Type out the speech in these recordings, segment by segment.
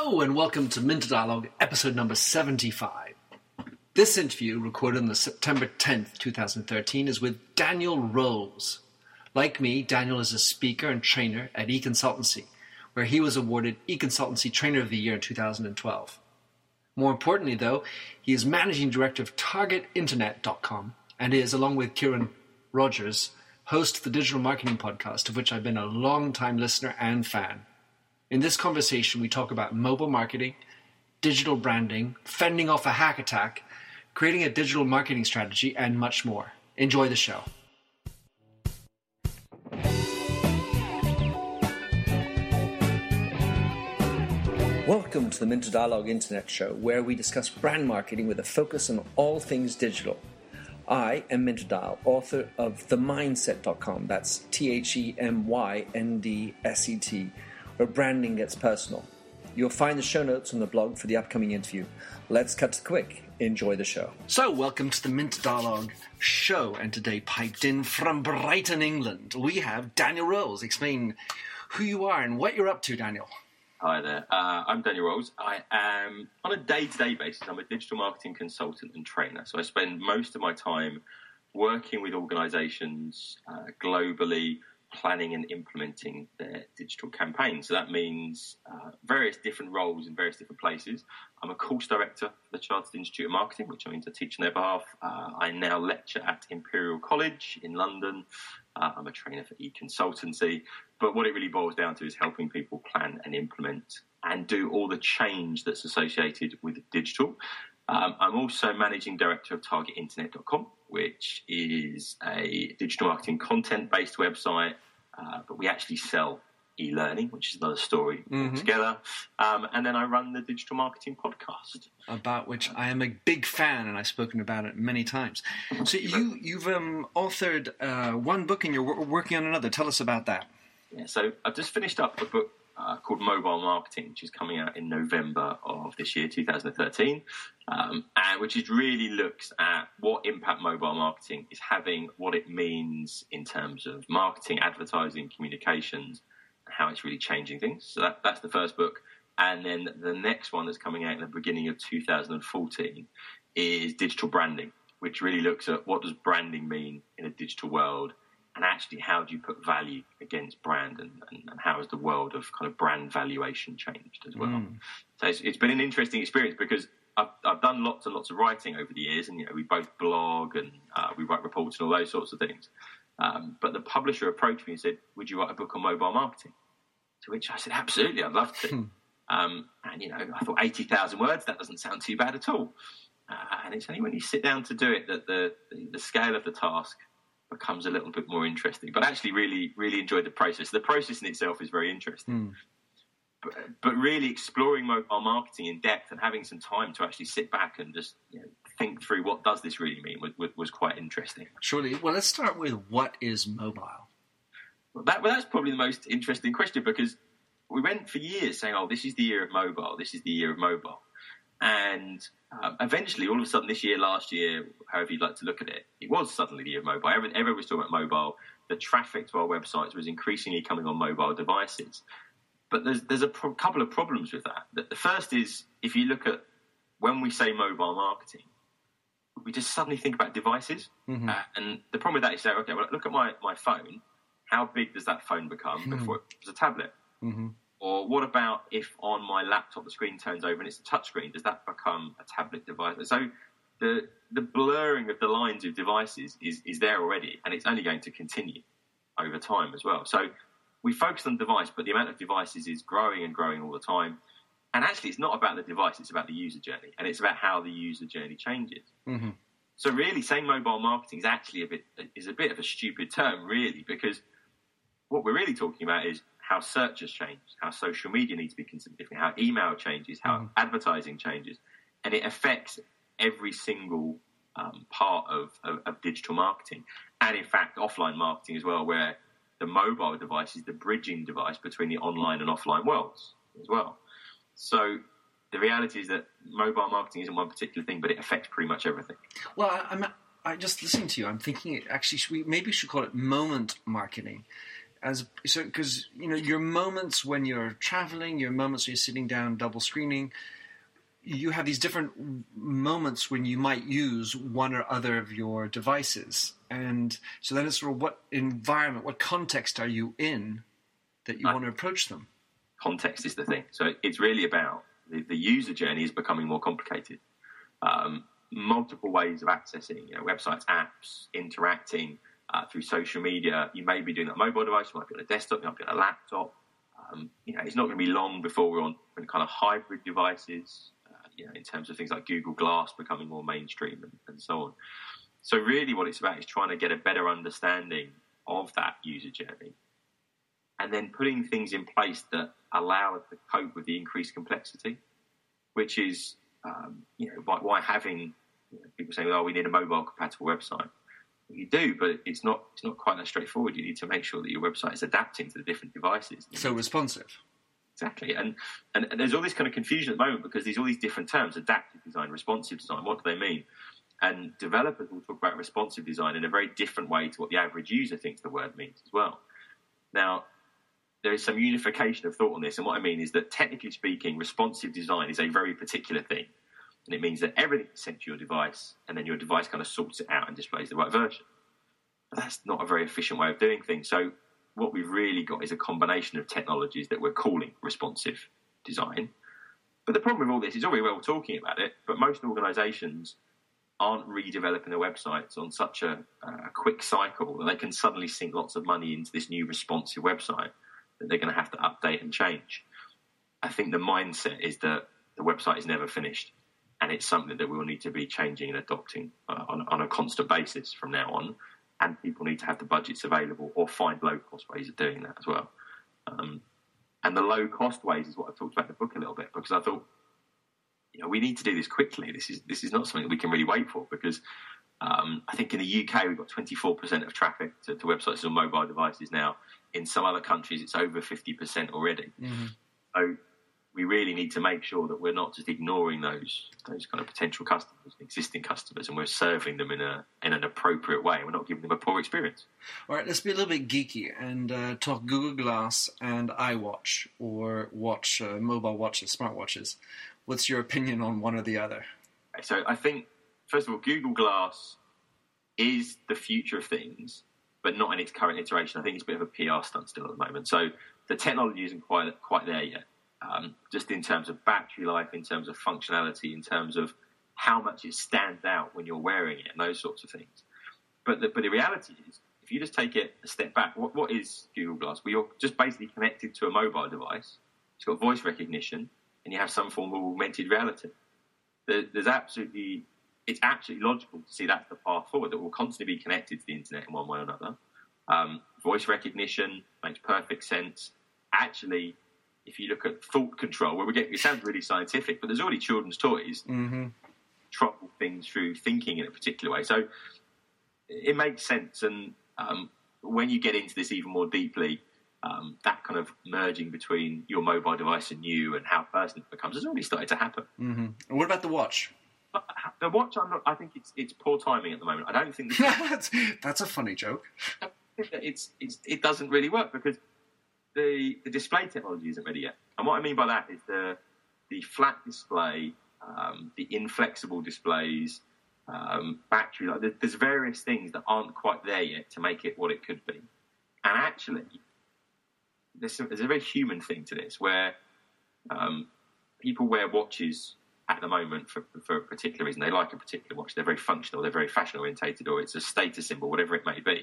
Hello and welcome to Minter Dialogue, episode number 75. This interview, recorded on the September 10th, 2013, is with Daniel Rowles. Like me, Daniel is a speaker and trainer at eConsultancy, where he was awarded eConsultancy Trainer of the Year in 2012. More importantly, though, he is managing director of TargetInternet.com and is, along with Ciaran Rogers, host of the Digital Marketing Podcast, of which I've been a long-time listener and fan. In this conversation, we talk about mobile marketing, digital branding, fending off a hack attack, creating a digital marketing strategy, and much more. Enjoy the show. Welcome to the Minter Dialogue Internet Show, where we discuss brand marketing with a focus on all things digital. I am Minter Dial, author of TheMyndset.com. That's T H E M Y N D S E T, where branding gets personal. You'll find the show notes on the blog for the upcoming interview. Let's cut to the quick. Enjoy the show. So, welcome to the Mint Dialogue show, and today, piped in from Brighton, England, we have Daniel Rowles. Explain who you are and what you're up to, Daniel. Hi there. Uh, I'm Daniel Rowles. I am on a day-to-day basis. I'm a digital marketing consultant and trainer. So I spend most of my time working with organisations uh, globally, planning and implementing their digital campaigns. So that means uh, various different roles in various different places. I'm a course director for the Chartered Institute of Marketing, which means I teach on their behalf. Uh, I now lecture at Imperial College in London. Uh, I'm a trainer for e-consultancy. But what it really boils down to is helping people plan and implement and do all the change that's associated with digital. Um, I'm also managing director of TargetInternet.com, which is a digital marketing content based website, uh, but we actually sell e learning, which is another story Mhm. altogether. Um, and then I run the digital marketing podcast. about which I am a big fan, and I've spoken about it many times. So you you've um, authored uh, one book, and you're wor- working on another. Tell us about that. Yeah, so I've just finished up a book uh, called Mobile Marketing, which is coming out in November of this year, 2013, um, and which is really looks at what impact mobile marketing is having, what it means in terms of marketing, advertising, communications, and how it's really changing things. So that, that's the first book. And then the next one that's coming out in the beginning of 2014 is digital branding, which really looks at what does branding mean in a digital world and actually how do you put value against brand and, and, and how has the world of kind of brand valuation changed as well? Mm. so it's, it's been an interesting experience because I've, I've done lots and lots of writing over the years and you know we both blog and uh, we write reports and all those sorts of things. Um, but the publisher approached me and said would you write a book on mobile marketing? To which I said absolutely I'd love to. Hmm. um, and you know I thought 80,000 words that doesn't sound too bad at all. Uh, and it's only when you sit down to do it that the, the, the scale of the task becomes a little bit more interesting. But I actually really, really enjoyed the process. The process in itself is very interesting. Mm. But, but really exploring mobile marketing in depth and having some time to actually sit back and just you know, think through what does this really mean was, was, was quite interesting. Surely. Well, let's start with what is mobile. Well, that, well, that's probably the most interesting question because we went for years saying, "Oh, this is the year of mobile. This is the year of mobile," and um, eventually, all of a sudden, this year, last year, however you'd like to look at it, it was suddenly the year of mobile. Everyone, everyone was talking about mobile. The traffic to our websites was increasingly coming on mobile devices. But there's there's a pro- couple of problems with that. The, first is if you look at when we say mobile marketing, we just suddenly think about devices. Mhm. Uh, and the problem with that is say, okay, well, look at my, my phone. How big does that phone become Hmm. before it was a tablet? hmm Or what about if on my laptop the screen turns over and it's a touchscreen? Does that become a tablet device? So the the blurring of the lines of devices is, is there already, and it's only going to continue over time as well. So we focus on device, but the amount of devices is growing and growing all the time. And actually, it's not about the device; it's about the user journey, and it's about how the user journey changes. hmm So really, saying mobile marketing is actually a bit is a bit of a stupid term, really, because what we're really talking about is how search has changed, how social media needs to be considered different, how email changes, how Mhm. advertising changes, and it affects every single um, part of, of, of digital marketing, and in fact offline marketing as well, where the mobile device is the bridging device between the online and offline worlds as well. So the reality is that mobile marketing isn't one particular thing, but it affects pretty much everything. Well, I, I'm I just listening to you. I'm thinking it actually should we maybe we should call it moment marketing, as so because you know your moments when you're traveling, your moments when you're sitting down double screening, you have these different moments when you might use one or other of your devices, and so then it's sort of what environment, what context are you in that you I- want to approach them. context is the thing. So it's really about the, the user journey is becoming more complicated. Um, multiple ways of accessing you know, websites, apps, interacting uh, through social media. You may be doing that on a mobile device, you might be on a desktop, you might be on a laptop. Um, you know, it's not going to be long before we're on kind of hybrid devices. Uh, you know, in terms of things like Google Glass becoming more mainstream and, and so on. So really, what it's about is trying to get a better understanding of that user journey and then putting things in place that allow us to cope with the increased complexity, which is, um, you know, why, why having you know, people saying, "Oh, we need a mobile compatible website." You do, but it's not it's not quite that straightforward. You need to make sure that your website is adapting to the different devices. So responsive. Exactly, and, and and there's all this kind of confusion at the moment because there's all these different terms: adaptive design, responsive design. What do they mean? And developers will talk about responsive design in a very different way to what the average user thinks the word means as well. Now, there is some unification of thought on this, and what I mean is that technically speaking, responsive design is a very particular thing, and it means that everything is sent to your device, and then your device kind of sorts it out and displays the right version. But that's not a very efficient way of doing things. So what we've really got is a combination of technologies that we're calling responsive design. But the problem with all this is oh, all very well talking about it, but most organisations aren't redeveloping their websites on such a, a quick cycle that they can suddenly sink lots of money into this new responsive website that they're going to have to update and change. I think the mindset is that the website is never finished, and it's something that we will need to be changing and adopting uh, on, on a constant basis from now on. And people need to have the budgets available or find low cost ways of doing that as well. Um, and the low cost ways is what I talked about in the book a little bit because I thought, you know, we need to do this quickly. This is this is not something that we can really wait for because um, I think in the UK we've got 24% of traffic to, to websites on mobile devices now. In some other countries, it's over 50% already. So we really need to make sure that we're not just ignoring those those kind of potential customers, existing customers, and we're serving them in a in an appropriate way. We're not giving them a poor experience. All right, let's be a little bit geeky and uh, talk Google Glass and iWatch or watch uh, mobile watches, smartwatches. What's your opinion on one or the other? So I think first of all, Google Glass is the future of things, but not in its current iteration. I think it's a bit of a PR stunt still at the moment. So the technology isn't quite quite there yet. Um, just in terms of battery life, in terms of functionality, in terms of how much it stands out when you're wearing it, and those sorts of things. But the, but the reality is, if you just take it a step back, what, what is Google Glass? Well, you're just basically connected to a mobile device. It's got voice recognition, and you have some form of augmented reality. There, there's absolutely, it's absolutely logical to see that's the path forward. That we'll constantly be connected to the internet in one way or another. Um, voice recognition makes perfect sense. Actually, if you look at thought control, where we get, it sounds really scientific, but there's already children's toys Mm-hmm. trouble things through thinking in a particular way. So it makes sense. And um, when you get into this even more deeply, um, that kind of merging between your mobile device and you and how personal it becomes has already started to happen. Mm-hmm. And what about the watch? But The watch, I'm not, I think it's it's poor timing at the moment. I don't think that's, that's a funny joke. it's, it's it doesn't really work because the the display technology isn't ready yet. And what I mean by that is the the flat display, um, the inflexible displays, um, battery. Like there- there's various things that aren't quite there yet to make it what it could be. And actually, there's, some, there's a very human thing to this where um, people wear watches at the moment for, for a particular reason. They like a particular watch. They're very functional. They're very fashion orientated, or it's a status symbol, whatever it may be.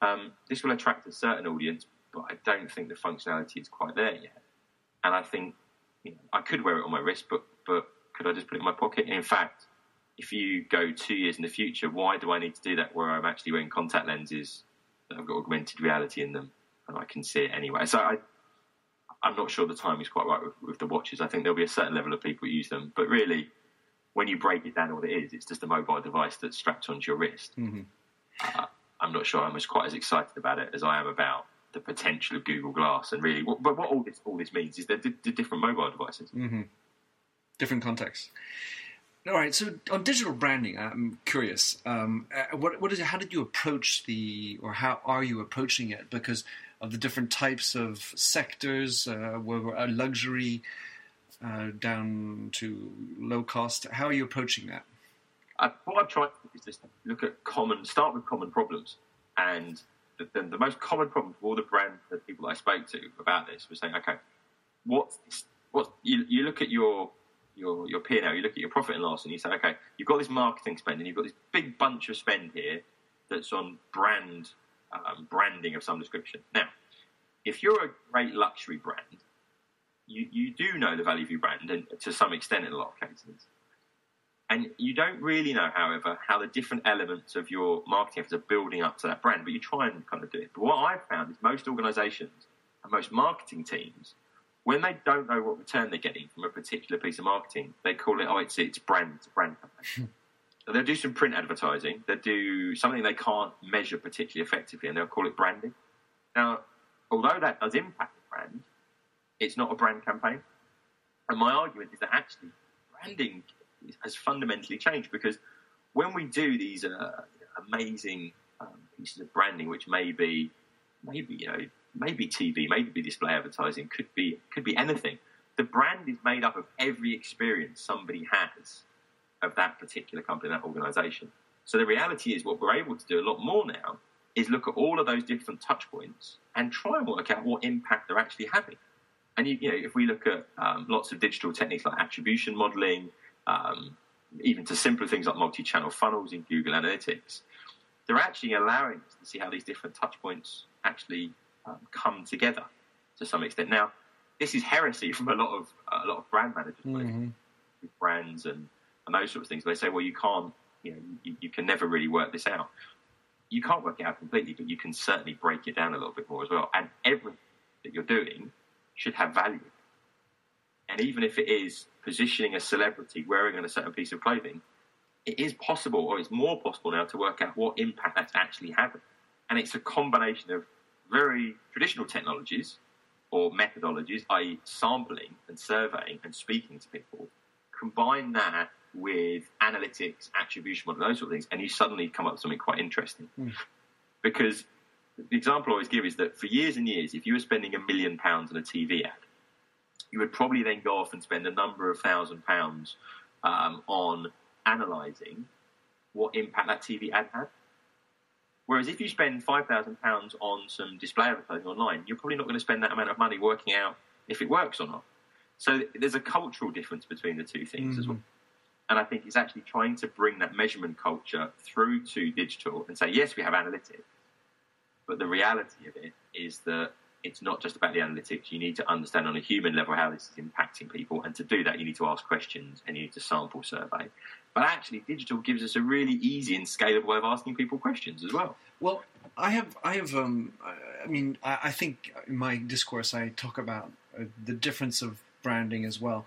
Um, this will attract a certain audience, but I don't think the functionality is quite there yet. And I think you know, I could wear it on my wrist, but but could I just put it in my pocket? And in fact, if you go two years in the future, why do I need to do that? Where I'm actually wearing contact lenses that have got augmented reality in them, and I can see it anyway. So I, I'm not sure the time is quite right with, with the watches. I think there'll be a certain level of people who use them, but really, when you break it down, what it is, it's just a mobile device that's strapped onto your wrist. Mm-hmm. Uh, I'm not sure I'm as quite as excited about it as I am about the potential of Google Glass. And really, what, but what all this all this means is they're, di- different mobile devices. Mm-hmm. Different contexts. All right. So on digital branding, I'm curious. Um, uh, what what is it? How did you approach the, or how are you approaching it? Because of the different types of sectors, uh, where uh, luxury uh, down to low cost. How are you approaching that? I, what I've tried is just look at common, start with common problems, and the, the, most common problem for all the brands, the people I spoke to about this, was saying, okay, what, what you, you look at your your your P&L, you look at your profit and loss, and you say, okay, you've got this marketing spend, and you've got this big bunch of spend here that's on brand um, branding of some description. Now, if you're a great luxury brand, you, you do know the value of your brand, and to some extent in a lot of cases. And you don't really know, however, how the different elements of your marketing efforts are building up to that brand, but you try and kind of do it. But what I've found is most organisations and most marketing teams, when they don't know what return they're getting from a particular piece of marketing, they call it, oh, it's, it's brand, it's a brand campaign. so they'll do some print advertising, they'll do something they can't measure particularly effectively, and they'll call it branding. Now, although that does impact the brand, it's not a brand campaign. And my argument is that actually branding has fundamentally changed because when we do these uh, amazing um, pieces of branding, which may be, maybe you know, maybe TV, maybe display advertising, could be could be anything. The brand is made up of every experience somebody has of that particular company, that organisation. So the reality is, what we're able to do a lot more now is look at all of those different touch points and try and work out what impact they're actually having. And you, you know, if we look at um, lots of digital techniques like attribution modeling, um, even to simpler things like multi-channel funnels in Google Analytics, they're actually allowing us to see how these different touch points actually um, come together to some extent. Now, this is heresy from a lot of uh, a lot of brand managers, mm-hmm. with brands and, and those sorts of things. They say, well, you can't, you know, you, you can never really work this out. You can't work it out completely, but you can certainly break it down a little bit more as well. And everything that you're doing should have value. And even if it is positioning a celebrity wearing on a certain piece of clothing, it is possible, or it's more possible now, to work out what impact that's actually having. And it's a combination of very traditional technologies or methodologies, i.e., sampling and surveying and speaking to people. Combine that with analytics, attribution model, those sort of things, and you suddenly come up with something quite interesting. Mm. Because the example I always give is that for years and years, if you were spending a million pounds on a TV ad, you would probably then go off and spend a number of thousand pounds um, on analysing what impact that TV ad had. Whereas if you spend five thousand pounds on some display advertising online, you're probably not going to spend that amount of money working out if it works or not. So there's a cultural difference between the two things mm-hmm. as well. And I think it's actually trying to bring that measurement culture through to digital and say, yes, we have analytics, but the reality of it is that it's not just about the analytics. You need to understand on a human level how this is impacting people. And to do that, you need to ask questions and you need to sample survey. But actually, digital gives us a really easy and scalable way of asking people questions as well. Well, I have, I have, um, I mean, I, I think in my discourse I talk about uh, the difference of branding as well.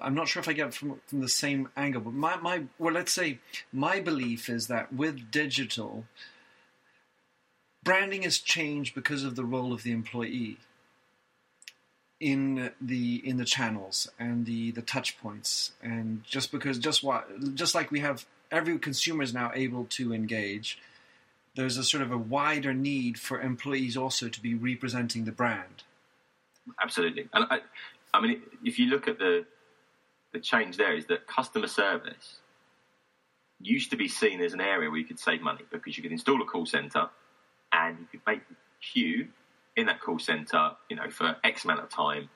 I'm not sure if I get it from from the same angle, but my, my well, let's say my belief is that with digital, branding has changed because of the role of the employee in the in the channels and the the touch points. And just because just what just like we have every consumer is now able to engage there's a sort of a wider need for employees also to be representing the brand. Absolutely. And i i mean if you look at the the change there is that customer service used to be seen as an area where you could save money because you could install a call center and you could make queue in that call center, you know, for X amount of time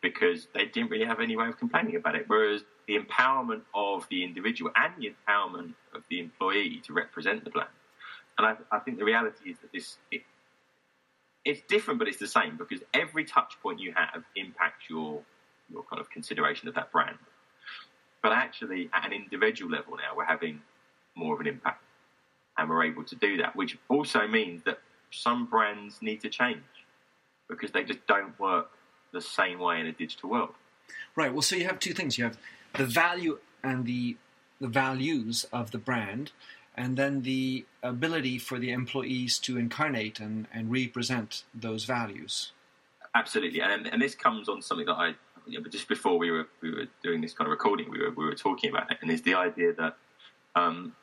because they didn't really have any way of complaining about it. Whereas the empowerment of the individual and the empowerment of the employee to represent the brand. And I, I think the reality is that this it, it's different, but it's the same because every touch point you have impacts your your kind of consideration of that brand. But actually, at an individual level now, we're having more of an impact and we're able to do that, which also means that some brands need to change because they just don't work the same way in a digital world. Right. Well, so you have two things. You have the value and the the values of the brand, and then the ability for the employees to incarnate and, and represent those values. Absolutely, and and this comes on something that I you know, just before we were we were doing this kind of recording, we were we were talking about it, and it's the idea that um,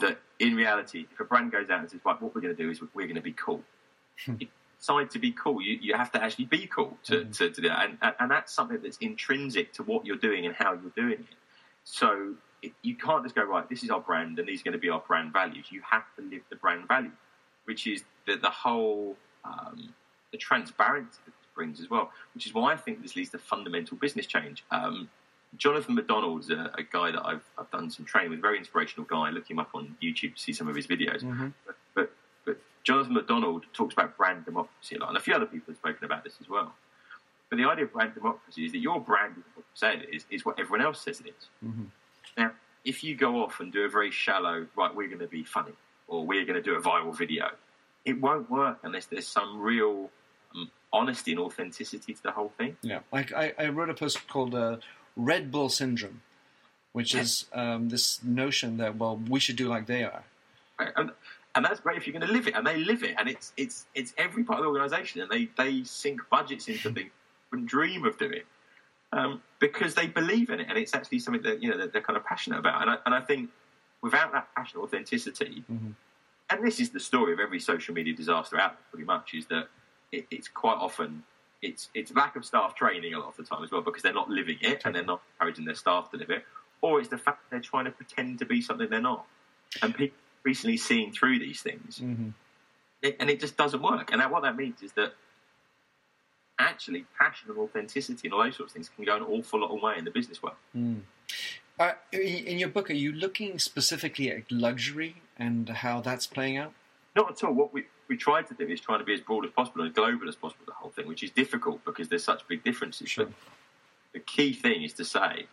that in reality, if a brand goes out and says, right, what we're going to do is we're going to be cool, hmm. decide to be cool, you, you have to actually be cool to, Mhm. to, to do that. And, and, that's something that's intrinsic to what you're doing and how you're doing it. So it, you can't just go, right, this is our brand and these are going to be our brand values. You have to live the brand value, which is the, the whole um, the transparency that brings as well, which is why I think this leads to fundamental business change. Um, Jonathan MacDonald's a, a guy that I've, I've done some training with, very inspirational guy. Look him up on YouTube to see some of his videos. Mhm. But, but, but Jonathan MacDonald talks about brand democracy a lot, and a few other people have spoken about this as well. But the idea of brand democracy is that your brand is what you say it is, is what everyone else says it is. Mhm. Now, if you go off and do a very shallow, right, we're going to be funny, or we're going to do a viral video, it won't work unless there's some real um, honesty and authenticity to the whole thing. Yeah, like I, I wrote a post called uh, Red Bull Syndrome, which is um, this notion that well we should do like they are. Right? And, and that's great if you're going to live it, and they live it, and it's it's it's every part of the organisation, and they they sink budgets into things and dream of doing um, because they believe in it, and it's actually something that you know that they're kind of passionate about. And I, and I think without that passion, authenticity, Mhm. and this is the story of every social media disaster out there, pretty much, is that it, it's quite often it's it's lack of staff training a lot of the time as well because they're not living it and they're not encouraging their staff to live it, or it's the fact that they're trying to pretend to be something they're not, and people recently seeing through these things Mhm. it, and it just doesn't work. And that, what that means is that actually passion and authenticity and all those sorts of things can go an awful lot of way in the business world. Mm. Uh, in in your book, are you looking specifically at luxury and how that's playing out? Not at all. What we, we tried to do is trying to be as broad as possible and as global as possible, the whole thing, which is difficult because there's such big differences. Sure. But the key thing is to say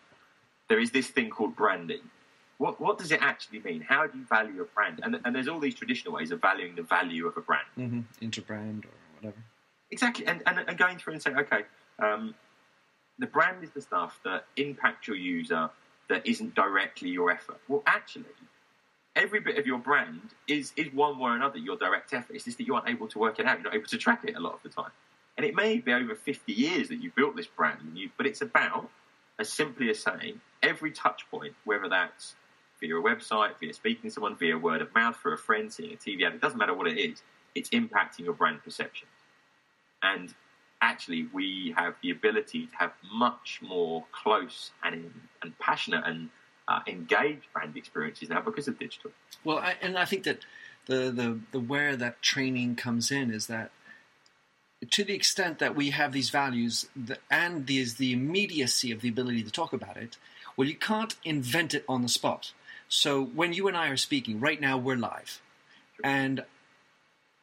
there is this thing called branding. What, what does it actually mean? How do you value a brand? And, and there's all these traditional ways of valuing the value of a brand. Mm-hmm. Interbrand or whatever. Exactly, and, and, and going through and saying, okay, um, the brand is the stuff that impacts your user that isn't directly your effort. Well, actually, every bit of your brand is is one way or another your direct effort. It's just that you aren't able to work it out. You're not able to track it a lot of the time. And it may be over 50 years that you've built this brand, and you, but it's about as simply as saying every touch point, whether that's via a website, via speaking to someone, via word of mouth, for a friend, seeing a TV ad, it doesn't matter what it is, it's impacting your brand perception. And actually, we have the ability to have much more close and, and passionate and uh, engaged brand experiences now because of digital. Well, I, and I think that the, the the where that training comes in is that to the extent that we have these values and there's the immediacy of the ability to talk about it, well, you can't invent it on the spot. So when you and I are speaking right now, we're live, and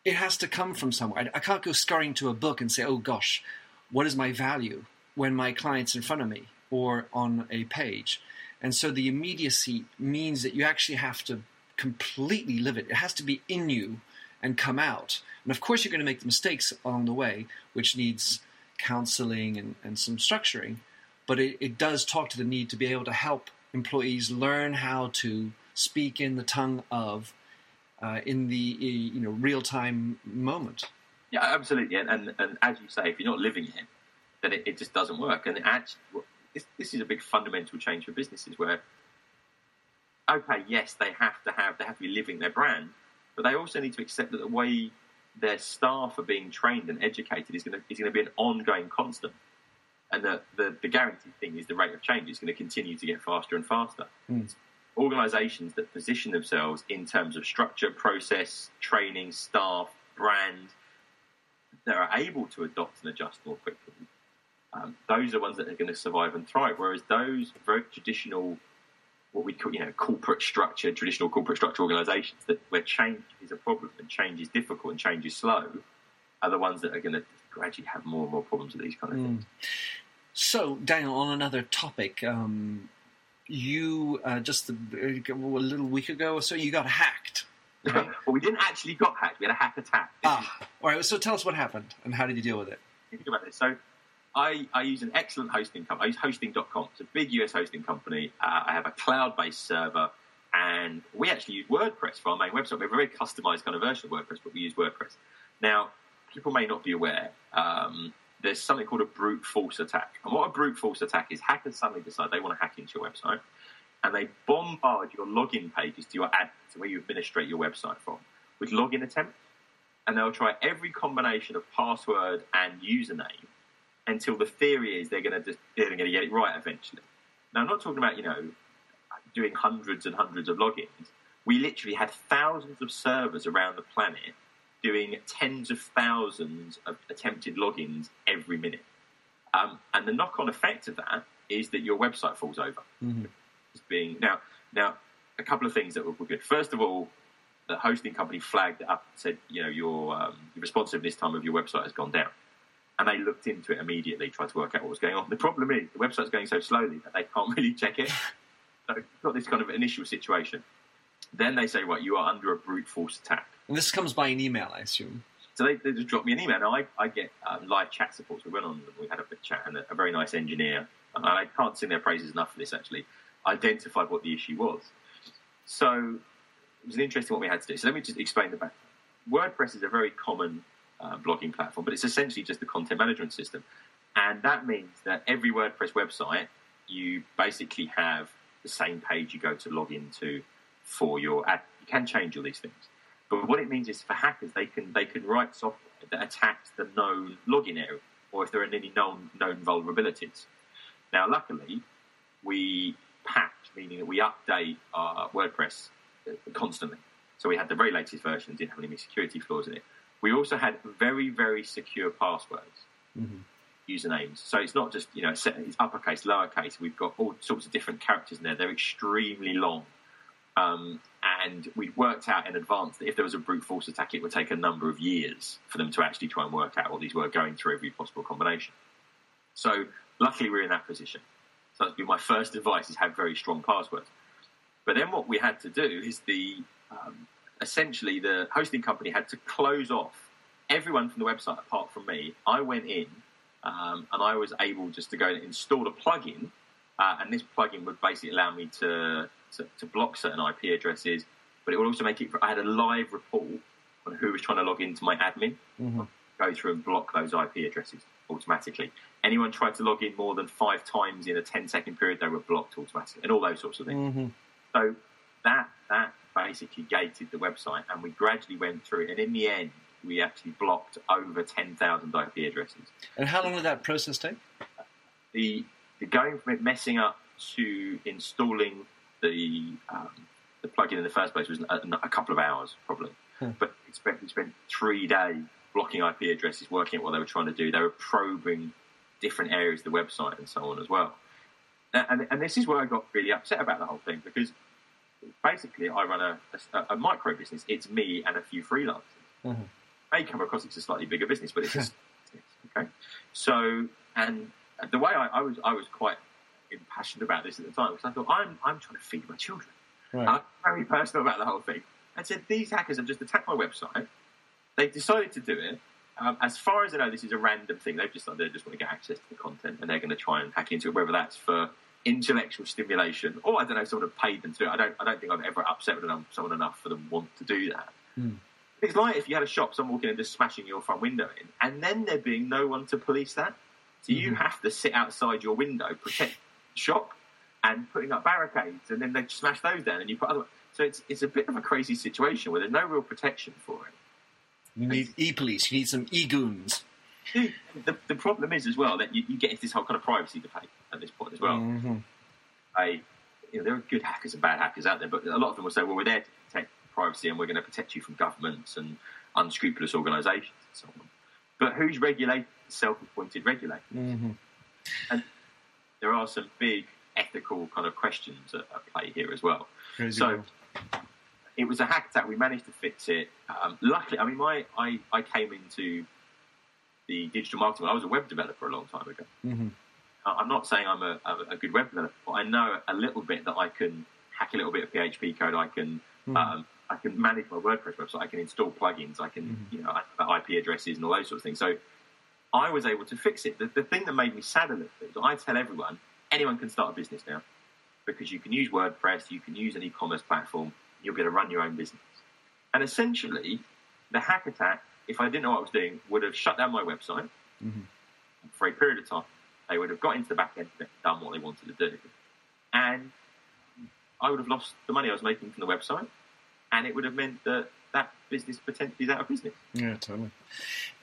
it has to come from somewhere. I, I can't go scurrying to a book and say, "Oh gosh, what is my value?" when my client's in front of me or on a page. And so the immediacy means that you actually have to completely live it. It has to be in you and come out. And of course, you're going to make the mistakes along the way, which needs counseling and, and some structuring. But it, it does talk to the need to be able to help employees learn how to speak in the tongue of, uh, in the you know real time moment. Yeah, absolutely. And, and, and as you say, if you're not living it, then it, it just doesn't work. And actually, this, this is a big fundamental change for businesses where, okay, yes, they have to have they have to be living their brand, but they also need to accept that the way their staff are being trained and educated is going to is going to be an ongoing constant, and that the the guaranteed thing is the rate of change is going to continue to get faster and faster. Mm. Organisations that position themselves in terms of structure, process, training, staff, brand, that are able to adopt and adjust more quickly, um, those are the ones that are going to survive and thrive. Whereas those very traditional, what we call you know corporate structure, traditional corporate structure organisations that where change is a problem and change is difficult and change is slow, are the ones that are going to gradually have more and more problems with these kind of Mm. things. So, Daniel, on another topic, um, you uh, just a, a little week ago or so, you got hacked. Right? well, we didn't actually got hacked. We had a hack attack. Ah, all right. So, tell us what happened and how did you deal with it? think about this. So I, I use an excellent hosting company. I use hosting.com. It's a big US hosting company. Uh, I have a cloud based server, and we actually use WordPress for our main website. We have a very customized kind of version of WordPress, but we use WordPress. Now, people may not be aware. Um, there's something called a brute force attack. And what a brute force attack is, hackers suddenly decide they want to hack into your website and they bombard your login pages to your admin, to where you administrate your website from, with login attempts. and they'll try every combination of password and username until the theory is they're going to they're going to get it right eventually. Now, I'm not talking about you know doing hundreds and hundreds of logins. We literally had thousands of servers around the planet doing tens of thousands of attempted logins every minute. Um, and the knock-on effect of that is that your website falls over. Mhm. Being now, now a couple of things that were good. First of all, the hosting company flagged it up and said, you know, your, um, your responsiveness time of your website has gone down. And they looked into it immediately, tried to work out what was going on. The problem is the website's going so slowly that they can't really check it. So got this kind of initial situation. Then they say, right, you are under a brute force attack. And this comes by an email, I assume. So they, they just dropped me an email. Now I, I get um, live chat support. So we went on and we had a bit chat, and a, a very nice engineer, and I can't sing their praises enough for this actually, identified what the issue was. So it was an interesting what we had to do. So let me just explain the back. WordPress is a very common uh, blogging platform, but it's essentially just a content management system, and that means that every WordPress website you basically have the same page you go to log into for your ad. You can change all these things. But what it means is for hackers, they can they can write software that attacks the known login area, or if there are any known known vulnerabilities. Now, luckily, we patch, meaning that we update our WordPress uh, constantly. So we had the very latest version, didn't have any security flaws in it. We also had very very secure passwords, Mhm. usernames. So it's not just you know it's uppercase, lowercase. We've got all sorts of different characters in there. They're extremely long. Um, and we'd worked out in advance that if there was a brute force attack, it would take a number of years for them to actually try and work out what these were, going through every possible combination. So luckily, we're in that position. So that'd be my first advice: is have very strong passwords. But then what we had to do is the um, essentially the hosting company had to close off everyone from the website apart from me. I went in um, and I was able just to go and install a plugin, uh, and this plugin would basically allow me to, to to block certain IP addresses, but it would also make it. I had a live report on who was trying to log into my admin, Mhm. go through and block those IP addresses automatically. Anyone tried to log in more than five times in a 10 second period, they were blocked automatically, and all those sorts of things. Mhm. So that that basically gated the website, and we gradually went through it. And in the end, we actually blocked over 10,000 IP addresses. And how long did that process take? The, the going from it messing up to installing the um, the plugin in the first place was a, a couple of hours probably. Hmm. But we spent, we spent three days blocking IP addresses, working at what they were trying to do. They were probing different areas of the website and so on as well. And, and, and this is where I got really upset about the whole thing because basically I run a, a, a micro business. It's me and a few freelancers. Mhm. May come across it's a slightly bigger business, but it's a business. Okay, so and the way I, I was, I was quite impassioned about this at the time because I thought I'm, I'm trying to feed my children. Right. I'm very personal about the whole thing. I said these hackers have just attacked my website. They've decided to do it. Um, as far as I know, this is a random thing. They've decided they just want to get access to the content, and they're going to try and hack into it. Whether that's for intellectual stimulation, or I don't know, someone have paid them to do it. I don't. I don't think I've ever upset with someone enough for them want to do that. Hmm. It's like if you had a shop, someone walking in just smashing your front window in, and then there being no one to police that. So you Mhm. have to sit outside your window, protect the shop, and putting up barricades, and then they smash those down, and you put other. So it's it's a bit of a crazy situation where there's no real protection for it. You need e-police. You need some e-goons. The, the problem is as well that you, you get into this whole kind of privacy debate at this point as well. Mhm. I, you know, there are good hackers and bad hackers out there, but a lot of them will say, well, we're there to protect privacy and we're going to protect you from governments and unscrupulous organisations and so on. But who's regulating self-appointed regulators? Mhm. There are some big ethical kind of questions at, at play here as well. Crazy So world. it was a hack attack. We managed to fix it. Um, luckily, I mean, my I, I came into the digital marketing. I was a web developer a long time ago. Mhm. I'm not saying I'm a, a, good web developer, but I know a little bit that I can hack a little bit of PHP code. I can Mhm. um, I can manage my WordPress website. I can install plugins. I can you know IP addresses and all those sorts of things. So I was able to fix it. The, the thing that made me sad a little bit is I tell everyone anyone can start a business now because you can use WordPress, you can use an e-commerce platform, you'll be able to run your own business. And essentially, the hack attack, if I didn't know what I was doing, would have shut down my website Mhm. for a period of time. They would have got into the back end and done what they wanted to do. And I would have lost the money I was making from the website. And it would have meant that that business potentially is out of business. Yeah, totally.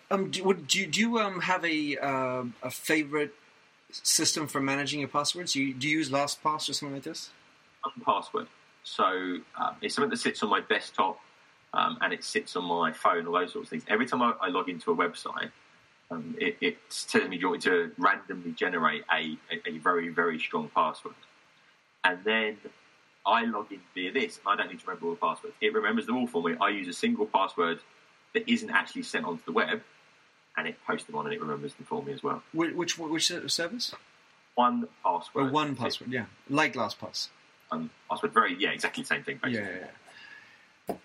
Um, do, would, do, you- do you um, have a um a favorite system for managing your passwords? Do you, do you use LastPass or something like this? One password. So um, it's something that sits on my desktop um, and it sits on my phone, all those sorts of things. Every time I, I log into a website, um, it, it's telling me, do you want me to randomly generate a, a, a very, very strong password? And then I log in via this, and I don't need to remember all the passwords. It remembers them all for me. I use a single password that isn't actually sent onto the web, and it posts them on and it remembers them for me as well. Which which, which service? One password. Or 1Password? Yeah, like LastPass. One password. Very, yeah, exactly the same thing, Yeah, basically. yeah, yeah.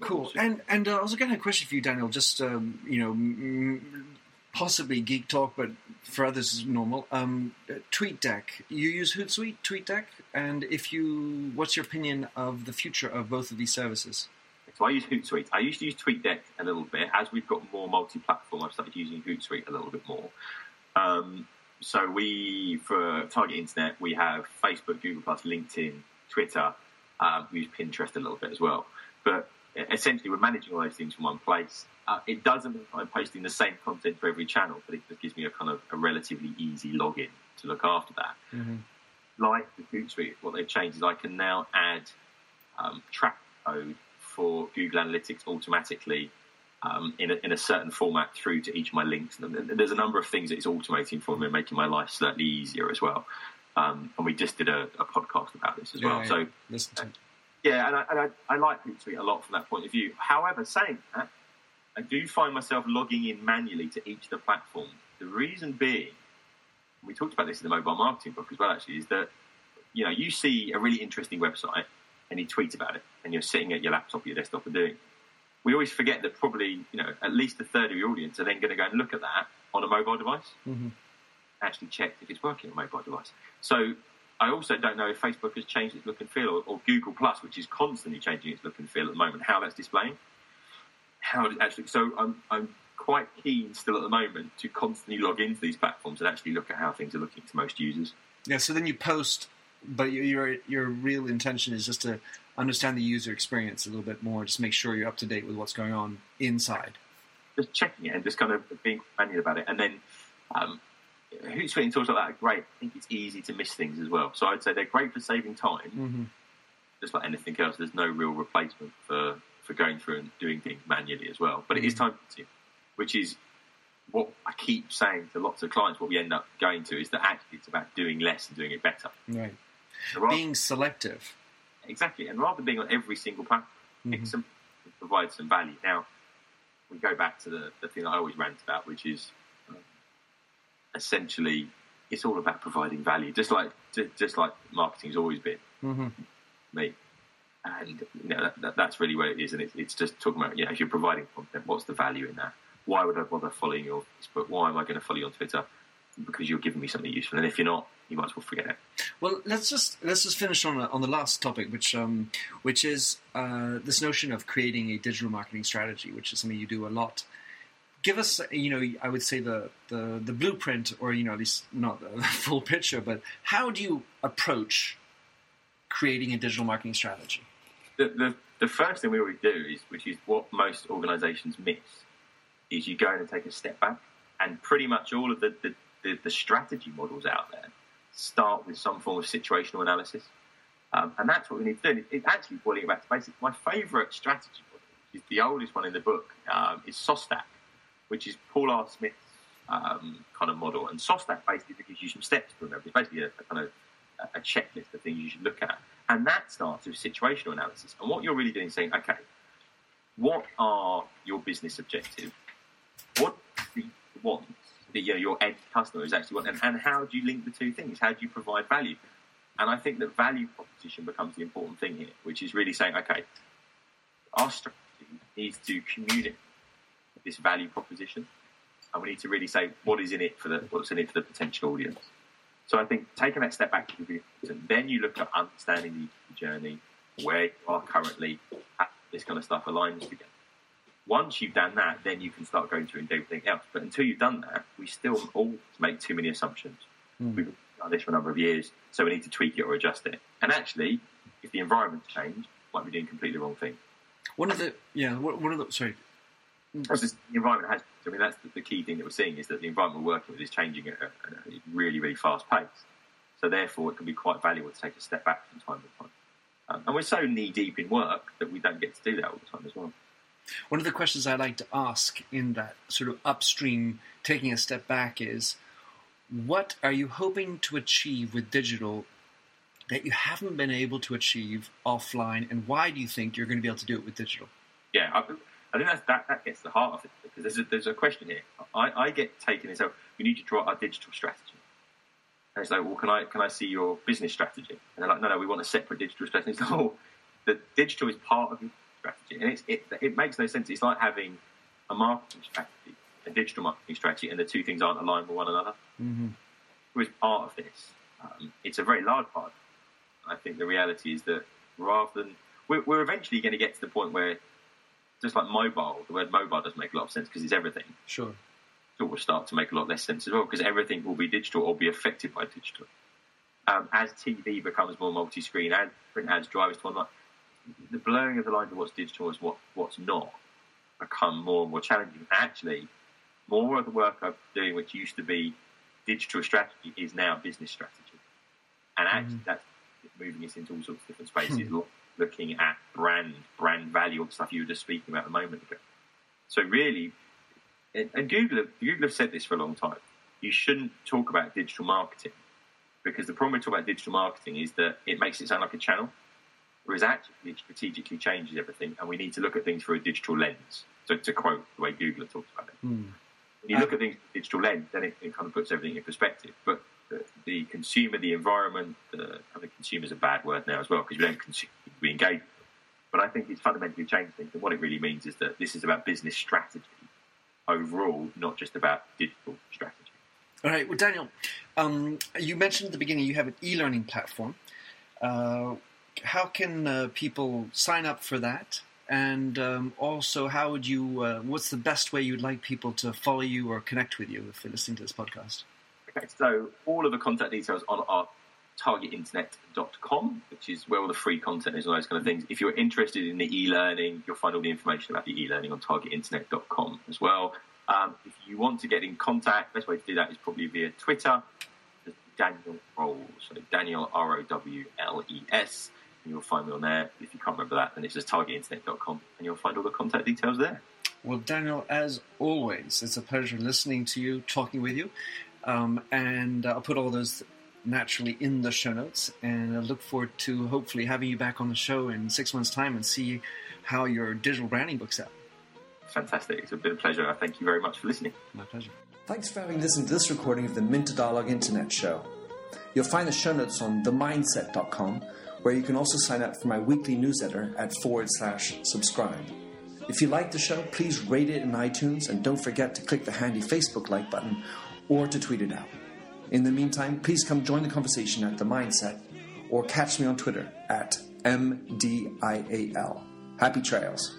Cool. And and uh, I was going to have a question for you, Daniel. Just um, you know, m- possibly geek talk, but for others is normal. Um, uh, TweetDeck. You use Hootsuite, TweetDeck, and if you, what's your opinion of the future of both of these services? So I use Hootsuite. I used to use TweetDeck a little bit. As we've got more multi-platform, I've started using Hootsuite a little bit more. Um, so we, for Target Internet, we have Facebook, Google+, LinkedIn, Twitter. Um, we use Pinterest a little bit as well. But essentially, we're managing all those things from one place. Uh, it doesn't mean I'm posting the same content for every channel, but it just gives me a kind of a relatively easy login to look after that. Like the Hootsuite, what they've changed is I can now add um, track code for Google Analytics automatically um, in, a, in a certain format through to each of my links. And there's a number of things that it's automating for me and making my life slightly easier as well. Um, and we just did a, a podcast about this as well. Yeah, So yeah. listen to it. yeah, and I, and I, I like Hootsuite a lot from that point of view. However, saying that, I do find myself logging in manually to each of the platforms. The reason being, we talked about this in the mobile marketing book as well, actually, is that you know you see a really interesting website and you tweet about it, and you're sitting at your laptop or your desktop and doing. it. We always forget that probably you know at least a third of your audience are then going to go and look at that on a mobile device, Mhm. actually check if it's working on a mobile device. So I also don't know if Facebook has changed its look and feel, or, or Google Plus, which is constantly changing its look and feel at the moment, how that's displaying. How it actually, so I'm I'm quite keen still at the moment to constantly log into these platforms and actually look at how things are looking to most users. Yeah, so then you post, but your your your real intention is just to understand the user experience a little bit more, just make sure you're up to date with what's going on inside. Just checking it and just kind of being manual about it, and then. Um, Hootsuite and tools like that are great. I think it's easy to miss things as well. So I'd say they're great for saving time, Mm-hmm. just like anything else, there's no real replacement for, for going through and doing things manually as well. But it is time consuming, which is what I keep saying to lots of clients. What we end up going to is that actually it's about doing less and doing it better. Right. So rather- Being selective. exactly, and rather than being on every single platform, pick some provide some value. Now we go back to the, the thing I always rant about, which is essentially it's all about providing value, just like just like marketing's always been. Mm-hmm. me. And you know, that, that, that's really where it is, and it's, it's just talking about you know if you're providing content, what's the value in that? Why would I bother following you on Facebook? Why am I going to follow you on Twitter? Because you're giving me something useful, and if you're not, you might as well forget it. Well, let's just let's just finish on on the last topic, which um, which is uh, this notion of creating a digital marketing strategy, which is something you do a lot. Give us, you know, I would say the the, the blueprint, or you know, at least not the full picture, but how do you approach creating a digital marketing strategy? The, the, the first thing we always do is, which is what most organisations miss, is you go and take a step back, and pretty much all of the, the, the, the strategy models out there start with some form of situational analysis. Um, and that's what we need to do. It's actually boiling it back to basics. My favourite strategy model, which is the oldest one in the book, um, is SOSTAC, which is Paul R. Smith's um, kind of model. And SOSTAC basically gives you some steps to remember. It's basically a, a kind of a checklist of things you should look at. And that starts with situational analysis. And what you're really doing is saying, okay, what are your business objectives? What do you want? The, you know, your end customer is actually want, and, and how do you link the two things? How do you provide value? And I think that value proposition becomes the important thing here, which is really saying, okay, our strategy needs to communicate this value proposition, and we need to really say what is in it for the what's in it for the potential audience. So I think taking that step back. Then you look at understanding the journey, where you are currently, this kind of stuff aligns together. Once you've done that, then you can start going through and do everything else. But until you've done that, we still all make too many assumptions. Hmm. We've done this for a number of years, so we need to tweak it or adjust it. And actually, if the environment's changed, might be doing completely the wrong thing. One of the yeah, one of the sorry. Just, the environment has. I mean, that's the, the, key thing that we're seeing is that the environment we're working with is changing at a, a really, really fast pace. So therefore, it can be quite valuable to take a step back from time to time. Um, and we're so knee deep in work that we don't get to do that all the time as well. One of the questions I like to ask in that sort of upstream, taking a step back, is what are you hoping to achieve with digital that you haven't been able to achieve offline, and why do you think you're going to be able to do it with digital? Yeah, I, I think that, that gets the heart of it because there's a, there's a question here. I, I get taken as, oh, we need to draw our digital strategy. And it's like, well, can I can I see your business strategy? And they're like, no, no, we want a separate digital strategy. It's like, oh, the digital is part of your strategy, and it, it makes no sense. It's like having a marketing strategy, a digital marketing strategy, and the two things aren't aligned with one another. Mm-hmm. Who is part of this? Um, it's a very large part. I think the reality is that rather than we're, we're eventually going to get to the point where just like mobile, the word mobile doesn't make a lot of sense because it's everything. Sure. It will start to make a lot less sense as well because everything will be digital or be affected by digital. Um, as TV becomes more multi-screen, as print ads drives to online, the blurring of the lines of what's digital and what, what's not become more and more challenging. Actually, more of the work I'm doing, which used to be digital strategy, is now business strategy. And actually, mm. that's moving us into all sorts of different spaces, hmm. Looking at brand, brand value, and stuff you were just speaking about a moment ago. So really, and Google have, Google have said this for a long time. You shouldn't talk about digital marketing because the problem with talking about digital marketing is that it makes it sound like a channel, whereas actually it strategically changes everything, and we need to look at things through a digital lens. So to quote the way Google talked about it, mm. when you look at things through a digital lens, then it, it kind of puts everything in perspective. But the, consumer, the environment, the, I think consumer is a bad word now as well because we don't consume, we engage. But I think it's fundamentally changed things. And what it really means is that this is about business strategy overall, not just about digital strategy. All right. Well, Daniel, um, you mentioned at the beginning you have an e-learning platform. Uh, how can uh, people sign up for that? And um, also, how would you? Uh, what's the best way you'd like people to follow you or connect with you if they're listening to this podcast? So all of the contact details on our targetinternet.com, which is where all the free content is, all those kind of things. If you're interested in the e-learning, you'll find all the information about the e-learning on targetinternet.com as well. Um, if you want to get in contact, the best way to do that is probably via Twitter. Daniel Rowles, so Daniel R O W L E S, and you'll find me on there. If you can't remember that, then it's just targetinternet.com, and you'll find all the contact details there. Well, Daniel, as always, it's a pleasure listening to you, talking with you. Um, and I'll put all those naturally in the show notes. And I look forward to hopefully having you back on the show in six months' time and see how your digital branding book's out. Fantastic. It's been a pleasure. Thank you very much for listening. My pleasure. Thanks for having listened to this recording of the Minter Dialogue Internet Show. You'll find the show notes on themyndset.com, where you can also sign up for my weekly newsletter at forward slash subscribe. If you like the show, please rate it in iTunes and don't forget to click the handy Facebook like button or to tweet it out. In the meantime, please come join the conversation at The Myndset or catch me on Twitter at MDIAL. Happy trails.